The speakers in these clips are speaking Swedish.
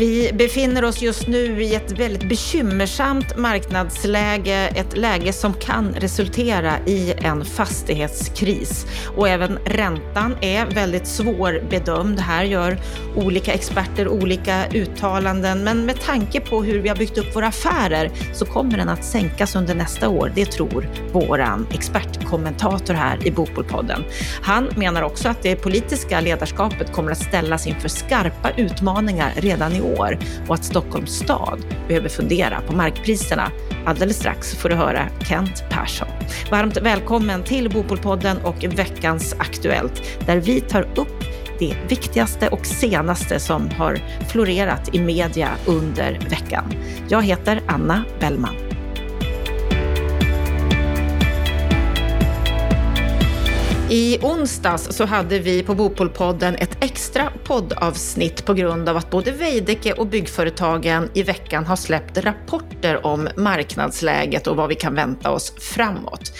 Vi befinner oss just nu i ett väldigt bekymmersamt marknadsläge, ett läge som kan resultera i en fastighetskris. Och även räntan är väldigt svårbedömd. Här gör olika experter olika uttalanden, men med tanke på hur vi har byggt upp våra affärer så kommer den att sänkas under nästa år. Det tror våran expertkommentator här i Bopolpodden. Han menar också att det politiska ledarskapet kommer att ställas inför skarpa utmaningar redan i år och att Stockholms stad behöver fundera på markpriserna. Alldeles strax får du höra Kent Persson. Varmt välkommen till Bopolpodden och veckans Aktuellt där vi tar upp det viktigaste och senaste som har florerat i media under veckan. Jag heter Anna Bellman. I onsdags så hade vi på Bopolpodden ett extra poddavsnitt på grund av att både Veidekke och byggföretagen i veckan har släppt rapporter om marknadsläget och vad vi kan vänta oss framåt.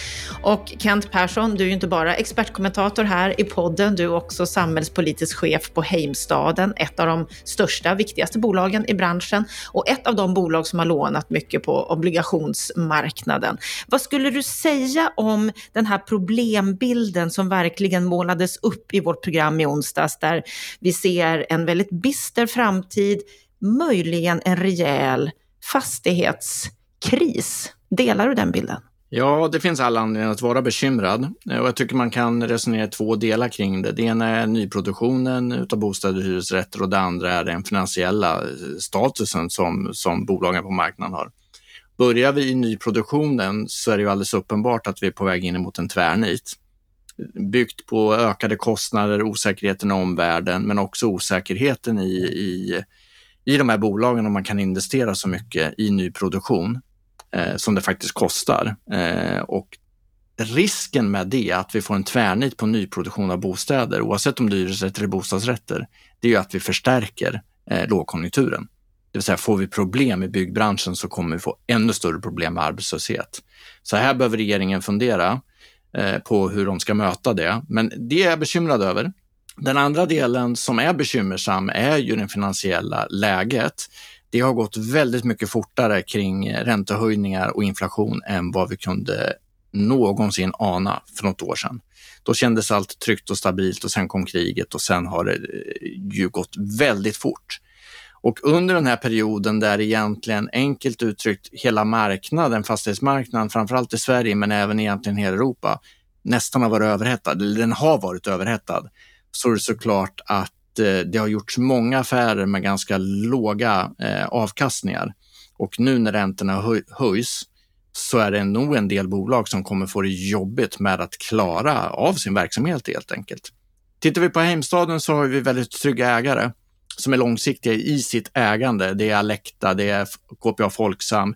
Och Kent Persson, du är ju inte bara expertkommentator här i podden, du är också samhällspolitisk chef på Heimstaden, ett av de största, viktigaste bolagen i branschen och ett av de bolag som har lånat mycket på obligationsmarknaden. Vad skulle du säga om den här problembilden som verkligen målades upp i vårt program i onsdags, där vi ser en väldigt bister framtid, möjligen en rejäl fastighetskris. Delar du den bilden? Ja, det finns alla anledningar att vara bekymrad och jag tycker man kan resonera i två delar kring det. Det ena är nyproduktionen av bostäder och hyresrätter och det andra är den finansiella eh, statusen som, som bolagen på marknaden har. Börjar vi i nyproduktionen så är det ju alldeles uppenbart att vi är på väg in mot en tvärnit byggt på ökade kostnader, osäkerheten i omvärlden, men också osäkerheten i, i, i de här bolagen om man kan investera så mycket i nyproduktion eh, som det faktiskt kostar. Eh, och risken med det, att vi får en tvärnit på nyproduktion av bostäder, oavsett om det är hyresrätter eller bostadsrätter, det är ju att vi förstärker eh, lågkonjunkturen. Det vill säga, får vi problem i byggbranschen så kommer vi få ännu större problem med arbetslöshet. Så här behöver regeringen fundera. Eh, på hur de ska möta det. Men det är jag bekymrad över. Den andra delen som är bekymmersam är ju det finansiella läget. Det har gått väldigt mycket fortare kring räntehöjningar och inflation än vad vi kunde någonsin ana för något år sedan. Då kändes allt tryggt och stabilt och sen kom kriget och sen har det eh, ju gått väldigt fort. Och under den här perioden där egentligen enkelt uttryckt hela marknaden, fastighetsmarknaden, framförallt i Sverige men även egentligen hela Europa, nästan har varit överhettad, eller den har varit överhettad, så är det såklart att eh, det har gjorts många affärer med ganska låga eh, avkastningar. Och nu när räntorna höj, höjs så är det nog en del bolag som kommer få det jobbigt med att klara av sin verksamhet helt enkelt. Tittar vi på Heimstaden så har vi väldigt trygga ägare som är långsiktiga i sitt ägande. Det är Alecta, det är KPA Folksam,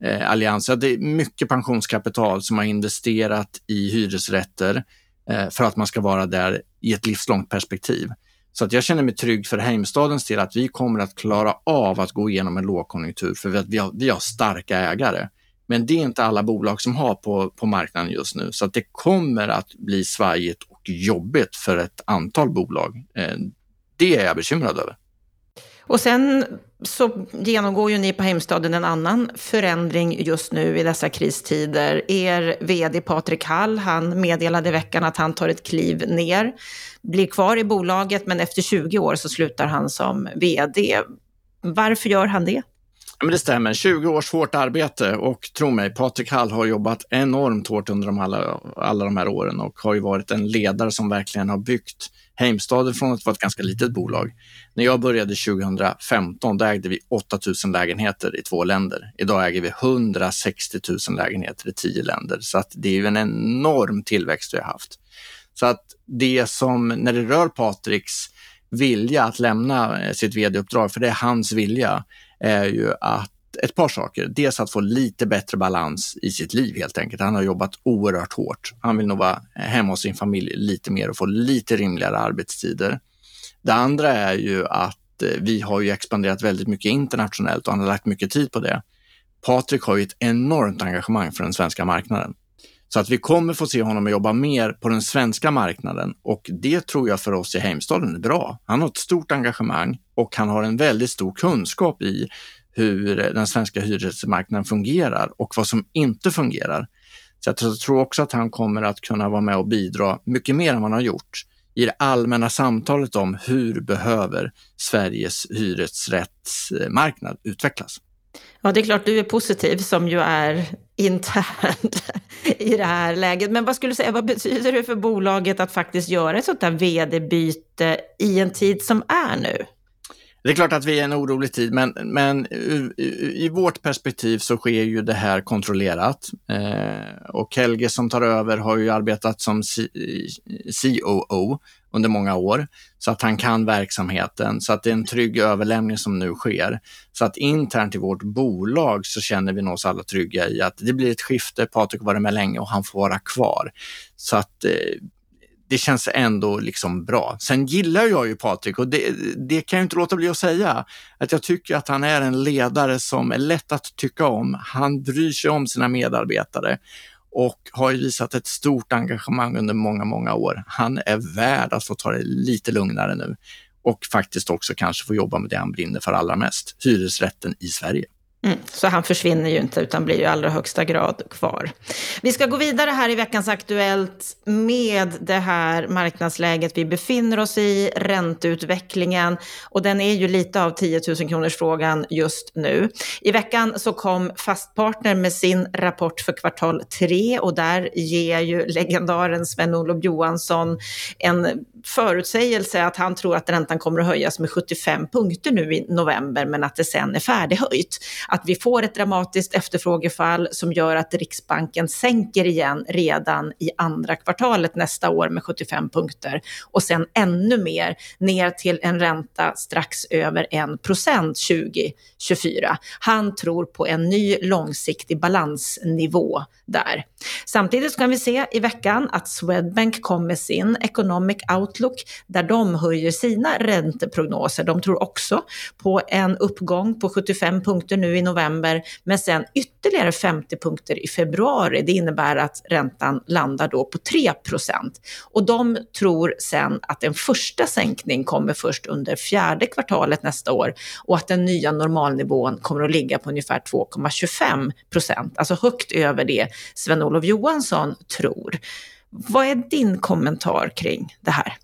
eh, Allians. Det är mycket pensionskapital som har investerat i hyresrätter eh, för att man ska vara där i ett livslångt perspektiv. Så att jag känner mig trygg för Heimstadens del att vi kommer att klara av att gå igenom en lågkonjunktur för vi har, vi har starka ägare. Men det är inte alla bolag som har på, på marknaden just nu, så att det kommer att bli svajigt och jobbigt för ett antal bolag. Eh, det är jag bekymrad över. Och sen så genomgår ju ni på Heimstaden en annan förändring just nu i dessa kristider. Er vd Patrik Hall, han meddelade i veckan att han tar ett kliv ner, blir kvar i bolaget, men efter 20 år så slutar han som vd. Varför gör han det? Men det stämmer. 20 års hårt arbete och tro mig, Patrik Hall har jobbat enormt hårt under de alla, alla de här åren och har ju varit en ledare som verkligen har byggt Heimstaden från att vara ett ganska litet bolag. När jag började 2015, då ägde vi 8000 lägenheter i två länder. Idag äger vi 160 000 lägenheter i tio länder, så att det är ju en enorm tillväxt vi har haft. Så att det som, när det rör Patriks vilja att lämna eh, sitt vd-uppdrag, för det är hans vilja, är ju att ett par saker. Dels att få lite bättre balans i sitt liv helt enkelt. Han har jobbat oerhört hårt. Han vill nog vara hemma hos sin familj lite mer och få lite rimligare arbetstider. Det andra är ju att eh, vi har ju expanderat väldigt mycket internationellt och han har lagt mycket tid på det. Patrik har ju ett enormt engagemang för den svenska marknaden. Så att vi kommer få se honom jobba mer på den svenska marknaden och det tror jag för oss i Heimstaden är bra. Han har ett stort engagemang och han har en väldigt stor kunskap i hur den svenska hyresmarknaden fungerar och vad som inte fungerar. Så jag tror också att han kommer att kunna vara med och bidra mycket mer än vad han har gjort i det allmänna samtalet om hur behöver Sveriges hyresrättsmarknad utvecklas. Ja, det är klart du är positiv som ju är internt i det här läget. Men vad skulle du säga, vad betyder det för bolaget att faktiskt göra ett sånt här vd-byte i en tid som är nu? Det är klart att vi är i en orolig tid, men, men i vårt perspektiv så sker ju det här kontrollerat. Eh, och Helge som tar över har ju arbetat som COO eh, under många år, så att han kan verksamheten, så att det är en trygg överlämning som nu sker. Så att internt i vårt bolag så känner vi oss alla trygga i att det blir ett skifte, Patrik har varit med länge och han får vara kvar. Så att eh, det känns ändå liksom bra. Sen gillar jag ju Patrik och det, det kan jag inte låta bli att säga, att jag tycker att han är en ledare som är lätt att tycka om. Han bryr sig om sina medarbetare och har visat ett stort engagemang under många, många år. Han är värd att få ta det lite lugnare nu och faktiskt också kanske få jobba med det han brinner för allra mest, hyresrätten i Sverige. Mm, så han försvinner ju inte utan blir ju i allra högsta grad kvar. Vi ska gå vidare här i veckans Aktuellt med det här marknadsläget vi befinner oss i, ränteutvecklingen och den är ju lite av 10 000 kronors frågan just nu. I veckan så kom Fastpartner med sin rapport för kvartal 3 och där ger ju legendaren Sven-Olof Johansson en förutsägelse att han tror att räntan kommer att höjas med 75 punkter nu i november men att det sen är färdighöjt att vi får ett dramatiskt efterfrågefall som gör att Riksbanken sänker igen redan i andra kvartalet nästa år med 75 punkter och sen ännu mer ner till en ränta strax över 1 procent 2024. Han tror på en ny långsiktig balansnivå där. Samtidigt kan vi se i veckan att Swedbank kom med sin Economic Outlook där de höjer sina ränteprognoser. De tror också på en uppgång på 75 punkter nu i november, men sen ytterligare 50 punkter i februari. Det innebär att räntan landar då på 3% Och de tror sen att en första sänkning kommer först under fjärde kvartalet nästa år och att den nya normalnivån kommer att ligga på ungefär 2,25% alltså högt över det Sven-Olof Johansson tror. Vad är din kommentar kring det här?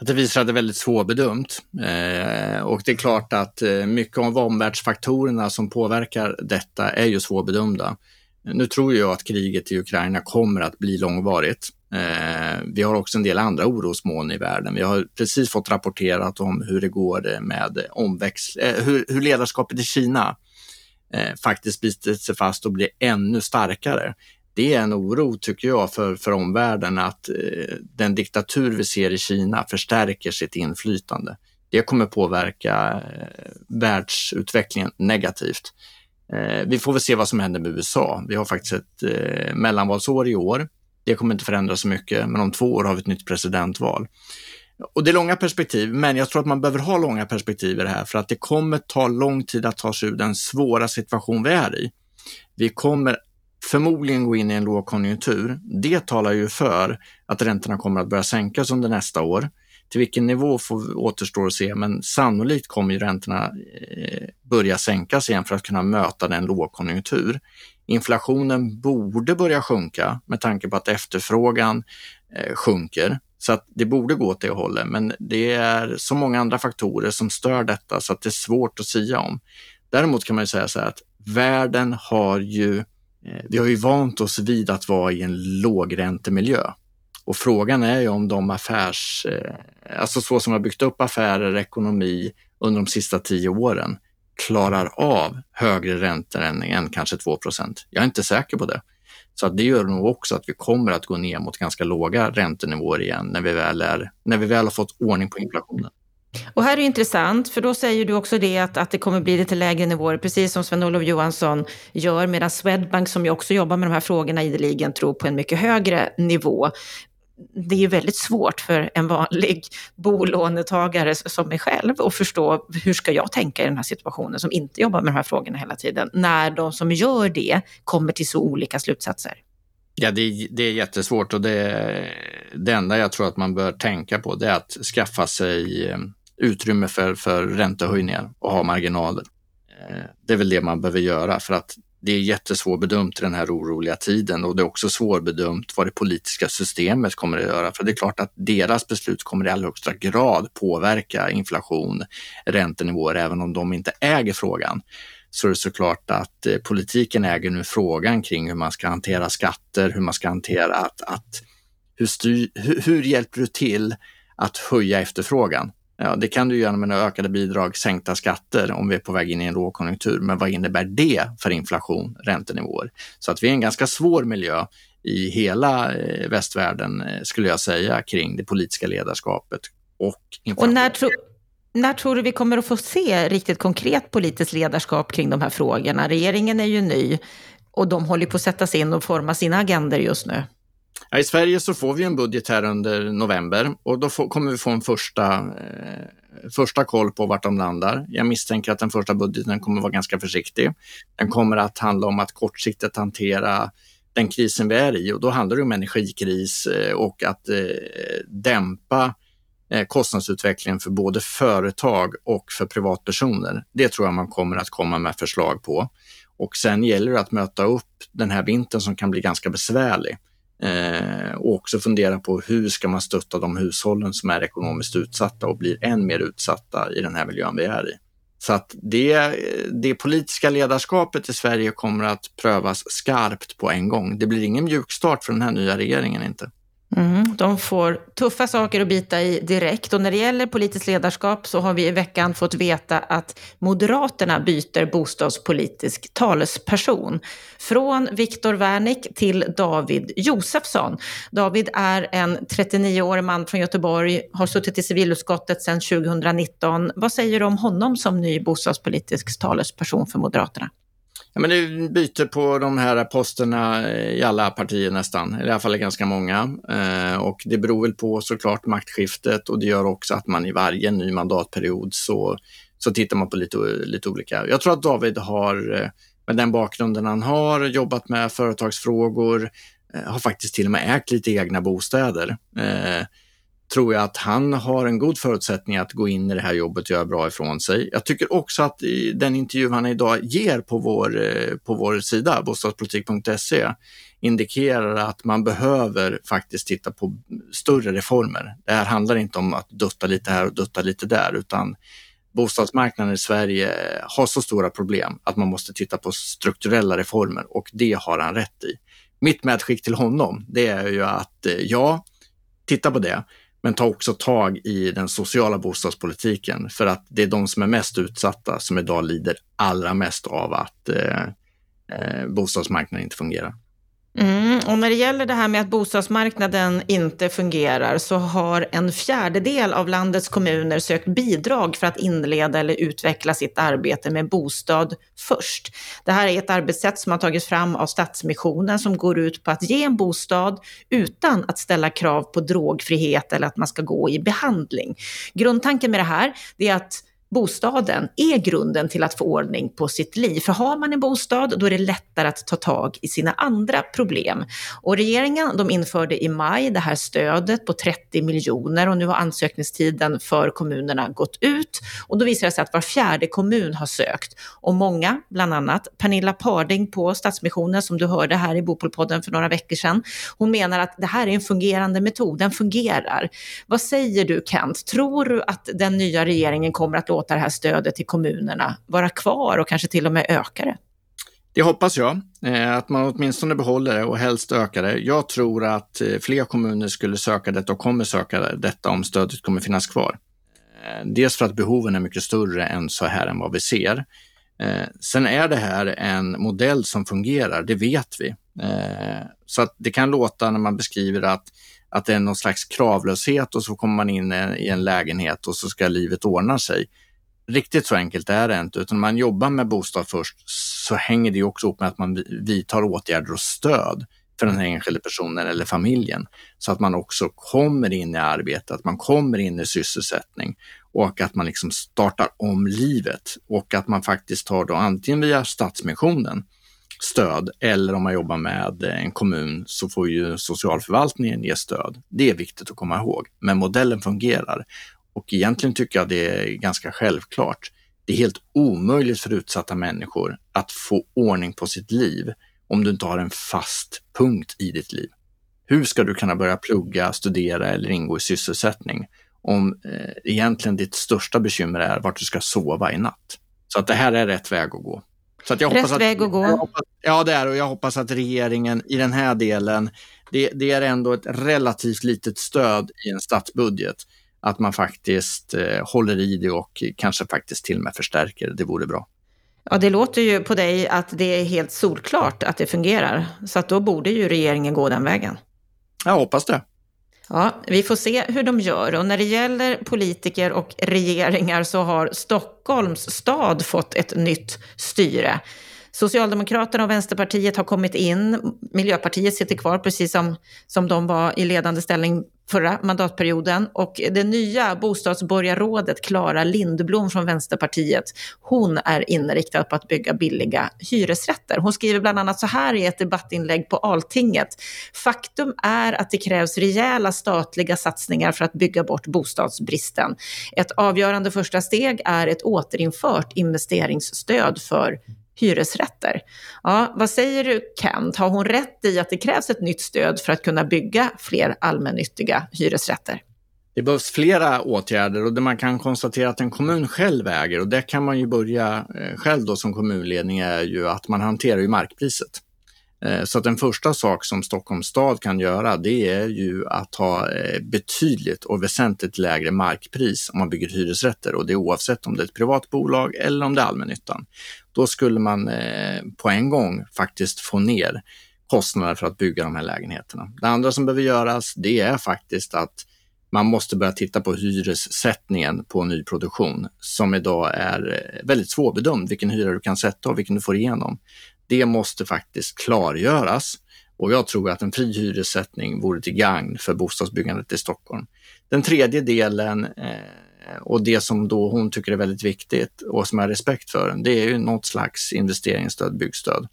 det visar att det är väldigt svårbedömt. Eh, och det är klart att eh, mycket av omvärldsfaktorerna som påverkar detta är ju svårbedömda. Nu tror jag att kriget i Ukraina kommer att bli långvarigt. Eh, vi har också en del andra orosmoln i världen. Vi har precis fått rapporterat om hur det går med omväxt, eh, hur, hur ledarskapet i Kina eh, faktiskt biter sig fast och blir ännu starkare det är en oro, tycker jag, för, för omvärlden att eh, den diktatur vi ser i Kina förstärker sitt inflytande. Det kommer påverka eh, världsutvecklingen negativt. Eh, vi får väl se vad som händer med USA. Vi har faktiskt ett eh, mellanvalsår i år. Det kommer inte förändras så mycket, men om två år har vi ett nytt presidentval. Och det är långa perspektiv, men jag tror att man behöver ha långa perspektiv i det här för att det kommer ta lång tid att ta sig ur den svåra situation vi är i. Vi kommer förmodligen gå in i en lågkonjunktur. Det talar ju för att räntorna kommer att börja sänkas under nästa år. Till vilken nivå får, återstår att se, men sannolikt kommer ju räntorna eh, börja sänkas igen för att kunna möta den lågkonjunktur. Inflationen borde börja sjunka med tanke på att efterfrågan eh, sjunker. Så att det borde gå åt det hållet, men det är så många andra faktorer som stör detta så att det är svårt att sia om. Däremot kan man ju säga så här att världen har ju Eh, Eh, vi har ju vant oss vid att vara i en lågräntemiljö. Och frågan är ju om de affärs, eh, alltså så som har byggt upp affärer, ekonomi under de sista tio åren, klarar av högre räntor än, än kanske 2% Jag är inte säker på det. Så att det gör nog också att vi kommer att gå ner mot ganska låga räntenivåer igen när vi väl, är, när vi väl har fått ordning på inflationen. Och här är det intressant, för då säger du också det att, att det kommer bli lite lägre nivåer, precis som Sven-Olof Johansson gör, medan Swedbank, som ju också jobbar med de här frågorna ideligen, tror på en mycket högre nivå. Det är ju väldigt svårt för en vanlig bolånetagare som mig själv att förstå hur ska jag tänka i den här situationen, som inte jobbar med de här frågorna hela tiden, när de som gör det kommer till så olika slutsatser. Ja, det, det är jättesvårt och det, det enda jag tror att man bör tänka på det är att skaffa sig eh, utrymme för, för räntehöjningar och ha marginaler. Eh, det är väl det man behöver göra för att det är jättesvårbedömt i den här oroliga tiden och det är också svårbedömt vad det politiska systemet kommer att göra. För det är klart att deras beslut kommer i allra högsta grad påverka inflation, räntenivåer, även om de inte äger frågan så det är såklart att eh, politiken äger nu frågan kring hur man ska hantera skatter, hur man ska hantera att, att hur, styr, hur, hur hjälper du till att höja efterfrågan? Ja, det kan du göra med ökade bidrag, sänkta skatter om vi är på väg in i en lågkonjunktur. Men vad innebär det för inflation, räntenivåer? Så att vi är i en ganska svår miljö i hela eh, västvärlden, eh, skulle jag säga, kring det politiska ledarskapet och inflation. Och när, tro, när tror du vi kommer att få se riktigt konkret politiskt ledarskap kring de här frågorna? Regeringen är ju ny och de håller på att sätta sig in och forma sina agender just nu. Ja, I Sverige så får vi en budget här under november och då får, kommer vi få en första, eh, första koll på vart de landar. Jag misstänker att den första budgeten kommer vara ganska försiktig. Den kommer att handla om att kortsiktigt hantera den krisen vi är i och då handlar det om energikris eh, och att eh, dämpa eh, kostnadsutvecklingen för både företag och för privatpersoner. Det tror jag man kommer att komma med förslag på. Och sen gäller det att möta upp den här vintern som kan bli ganska besvärlig. Eh, och också fundera på hur ska man stötta de hushållen som är ekonomiskt utsatta och blir än mer utsatta i den här miljön vi är i. Så att det, det politiska ledarskapet i Sverige kommer att prövas skarpt på en gång. Det blir ingen mjukstart för den här nya regeringen inte. Mm, de får tuffa saker att bita i direkt. Och när det gäller politiskt ledarskap så har vi i veckan fått veta att Moderaterna byter bostadspolitisk talesperson. Från Viktor Wernick till David Josefsson. David är en 39-årig man från Göteborg, har suttit i civilutskottet sedan 2019. Vad säger du om honom som ny bostadspolitisk talesperson för Moderaterna? Ja, men det byter på de här posterna eh, i alla partier nästan, i alla fall ganska många. Eh, och det beror väl på såklart maktskiftet och det gör också att man i varje ny mandatperiod så, så tittar man på lite, lite olika. Jag tror att David har, eh, med den bakgrunden han har, jobbat med företagsfrågor, eh, har faktiskt till och med ägt lite egna bostäder. Eh, tror jag att han har en god förutsättning att gå in i det här jobbet och göra bra ifrån sig. Jag tycker också att i den intervju han idag ger på vår, eh, på vår sida, bostadspolitik.se, indikerar att man behöver faktiskt titta på större reformer. Det här handlar inte om att dutta lite här och dutta lite där, utan bostadsmarknaden i Sverige har så stora problem att man måste titta på strukturella reformer och det har han rätt i. Mitt medskick till honom, det är ju att eh, ja, titta på det. Men ta också tag i den sociala bostadspolitiken för att det är de som är mest utsatta som idag lider allra mest av att eh, eh, bostadsmarknaden inte fungerar. Mm, och när det gäller det här med att bostadsmarknaden inte fungerar så har en fjärdedel av landets kommuner sökt bidrag för att inleda eller utveckla sitt arbete med bostad först. Det här är ett arbetssätt som har tagits fram av Stadsmissionen som går ut på att ge en bostad utan att ställa krav på drogfrihet eller att man ska gå i behandling. Grundtanken med det här är att bostaden är grunden till att få ordning på sitt liv. För har man en bostad, då är det lättare att ta tag i sina andra problem. Och regeringen, de införde i maj det här stödet på 30 miljoner och nu har ansökningstiden för kommunerna gått ut. Och då visar det sig att var fjärde kommun har sökt. Och många, bland annat Pernilla Parding på Stadsmissionen, som du hörde här i Bopolpodden för några veckor sedan, hon menar att det här är en fungerande metod, den fungerar. Vad säger du Kent, tror du att den nya regeringen kommer att låta det här stödet till kommunerna vara kvar och kanske till och med öka det? Det hoppas jag, eh, att man åtminstone behåller det och helst ökar det. Jag tror att eh, fler kommuner skulle söka detta och kommer söka detta om stödet kommer finnas kvar. Eh, dels för att behoven är mycket större än så här än vad vi ser. Sen är det här en modell som fungerar, det vet vi. Så att det kan låta när man beskriver att att det är någon slags kravlöshet och så kommer man in i en lägenhet och så ska livet ordna sig. Riktigt så enkelt är det inte, utan man jobbar med bostad först så hänger det också ihop med att man vidtar åtgärder och stöd för den enskilda personen eller familjen. Så att man också kommer in i arbete, att man kommer in i sysselsättning och att man liksom startar om livet. Och att man faktiskt tar då antingen via Stadsmissionen stöd eller om man jobbar med en kommun så får ju socialförvaltningen ge stöd. Det är viktigt att komma ihåg, men modellen fungerar och egentligen tycker jag det är ganska självklart. Det är helt omöjligt för utsatta människor att få ordning på sitt liv om du inte har en fast punkt i ditt liv. Hur ska du kunna börja plugga, studera eller ingå i sysselsättning om eh, egentligen ditt största bekymmer är vart du ska sova i natt? Så att det här är rätt väg att gå. Så jag rätt att, väg att gå. Hoppas, ja, det är och jag hoppas att regeringen i den här delen, det, det, är ändå ett relativt litet stöd i en statsbudget, att man faktiskt eh, håller i det och kanske faktiskt till och med förstärker. Det vore bra. Ja, det låter ju på dig att det är helt solklart att det fungerar. Så att då borde ju regeringen gå den vägen. Jag hoppas det. Ja, vi får se hur de gör. Och när det gäller politiker och regeringar så har Stockholms stad fått ett nytt styre. Socialdemokraterna och Vänsterpartiet har kommit in. Miljöpartiet sitter kvar precis som, som de var i ledande ställning förra mandatperioden. Och det nya bostadsborgarrådet Klara Lindblom från Vänsterpartiet, hon är inriktad på att bygga billiga hyresrätter. Hon skriver bland annat så här i ett debattinlägg på Altinget. Faktum är att det krävs rejäla statliga satsningar för att bygga bort bostadsbristen. Ett avgörande första steg är ett återinfört investeringsstöd för hyresrätter. Ja, vad säger du Kent, har hon rätt i att det krävs ett nytt stöd för att kunna bygga fler allmännyttiga hyresrätter? Det behövs flera åtgärder och det man kan konstatera att en kommun själv äger och det kan man ju börja eh, själv då som kommunledning är ju att man hanterar ju markpriset. Eh, så att den första sak som Stockholms stad kan göra det är ju att ha eh, betydligt och väsentligt lägre markpris om man bygger hyresrätter och det är oavsett om det är ett privat bolag eller om det är allmännyttan. Då skulle man eh, på en gång faktiskt få ner kostnader för att bygga de här lägenheterna. Det andra som behöver göras det är faktiskt att man måste börja titta på hyressättningen på nyproduktion som idag är väldigt svårbedömd, vilken hyra du kan sätta och vilken du får igenom. Det måste faktiskt klargöras och jag tror att en fri hyressättning vore till gagn för bostadsbyggandet i Stockholm. Den tredje delen eh, och det som då hon tycker är väldigt viktigt och som jag har respekt för, det är ju något slags investeringsstöd, byggstöd.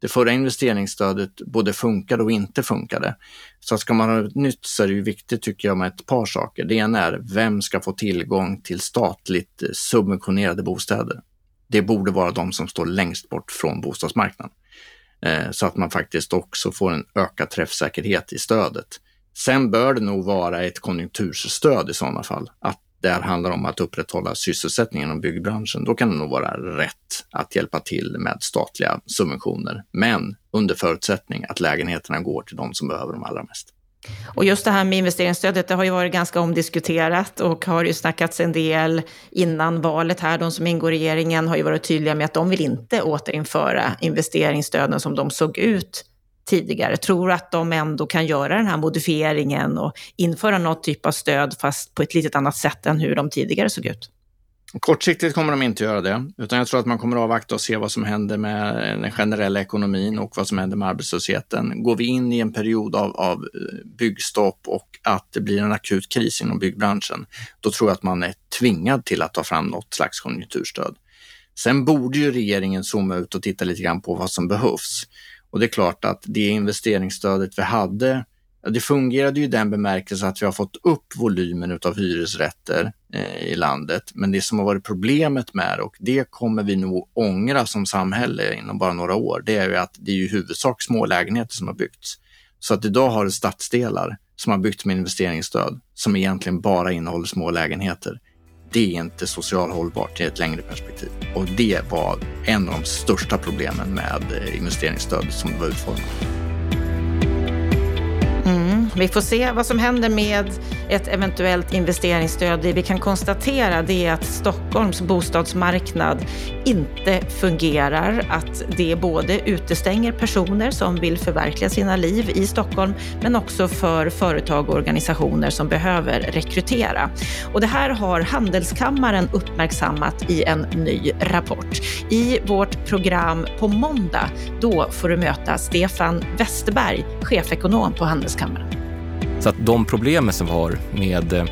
Det förra investeringsstödet både funkade och inte funkade. Så ska man ha ett nytt så är det ju viktigt tycker jag med ett par saker. Det ena är vem ska få tillgång till statligt eh, subventionerade bostäder? Det borde vara de som står längst bort från bostadsmarknaden. Eh, så att man faktiskt också får en ökad träffsäkerhet i stödet. Sen bör det nog vara ett konjunkturstöd i sådana fall. Att det handlar om att upprätthålla sysselsättningen inom byggbranschen. Då kan det nog vara rätt att hjälpa till med statliga subventioner. Men under förutsättning att lägenheterna går till de som behöver dem allra mest. Och just det här med investeringsstödet, det har ju varit ganska omdiskuterat och har ju snackats en del innan valet här. De som ingår i regeringen har ju varit tydliga med att de vill inte återinföra investeringsstöden som de såg ut tidigare. Tror att de ändå kan göra den här modifieringen och införa något typ av stöd fast på ett litet annat sätt än hur de tidigare såg ut? Kortsiktigt kommer de inte göra det, utan jag tror att man kommer att avvakta och se vad som händer med den generella ekonomin och vad som händer med arbetslösheten. Går vi in i en period av, av eh, byggstopp och att det blir en akut kris inom byggbranschen, då tror jag att man är tvingad till att ta fram något slags konjunkturstöd. Sen borde ju regeringen zooma ut och titta lite grann på vad som behövs. Och det är klart att det investeringsstödet vi hade det fungerade ju i den bemärkelsen att vi har fått upp volymen av hyresrätter eh, i landet. Men det som har varit problemet med och det kommer vi nog ångra som samhälle inom bara några år, det är ju att det är i huvudsak små lägenheter som har byggts. Så att idag har du stadsdelar som har byggts med investeringsstöd som egentligen bara innehåller små lägenheter. Det är inte socialt hållbart i ett längre perspektiv. Och det var en av de största problemen med investeringsstödet investeringsstöd som det var utformat. Vi får se vad som händer med ett eventuellt investeringsstöd. Det vi kan konstatera det är att Stockholms bostadsmarknad inte fungerar. Att det både utestänger personer som vill förverkliga sina liv i Stockholm, men också för företag och organisationer som behöver rekrytera. Och det här har Handelskammaren uppmärksammat i en ny rapport. I vårt program på måndag, då får du möta Stefan Westerberg, chefekonom på Handelskammaren. Så att de problemen som vi har med eh,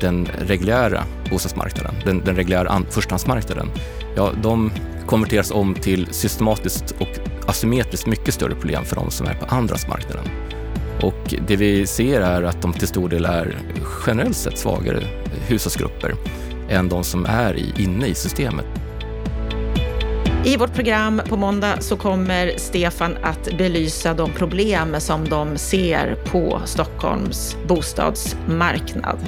den reguljära bostadsmarknaden, den, den reguljära förstahandsmarknaden, ja, de konverteras om till systematiskt och asymmetriskt mycket större problem för de som är på andrahandsmarknaden. Och det vi ser är att de till stor del är generellt sett svagare hushållsgrupper än de som är inne i systemet. I vårt program på måndag så kommer Stefan att belysa de problem som de ser på Stockholms bostadsmarknad.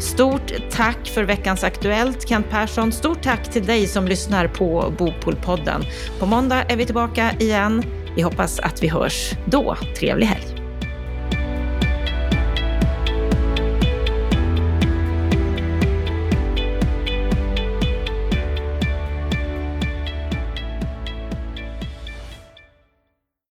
Stort tack för veckans Aktuellt, Kent Persson. Stort tack till dig som lyssnar på Bopolpodden. På måndag är vi tillbaka igen. Vi hoppas att vi hörs då. Trevlig helg!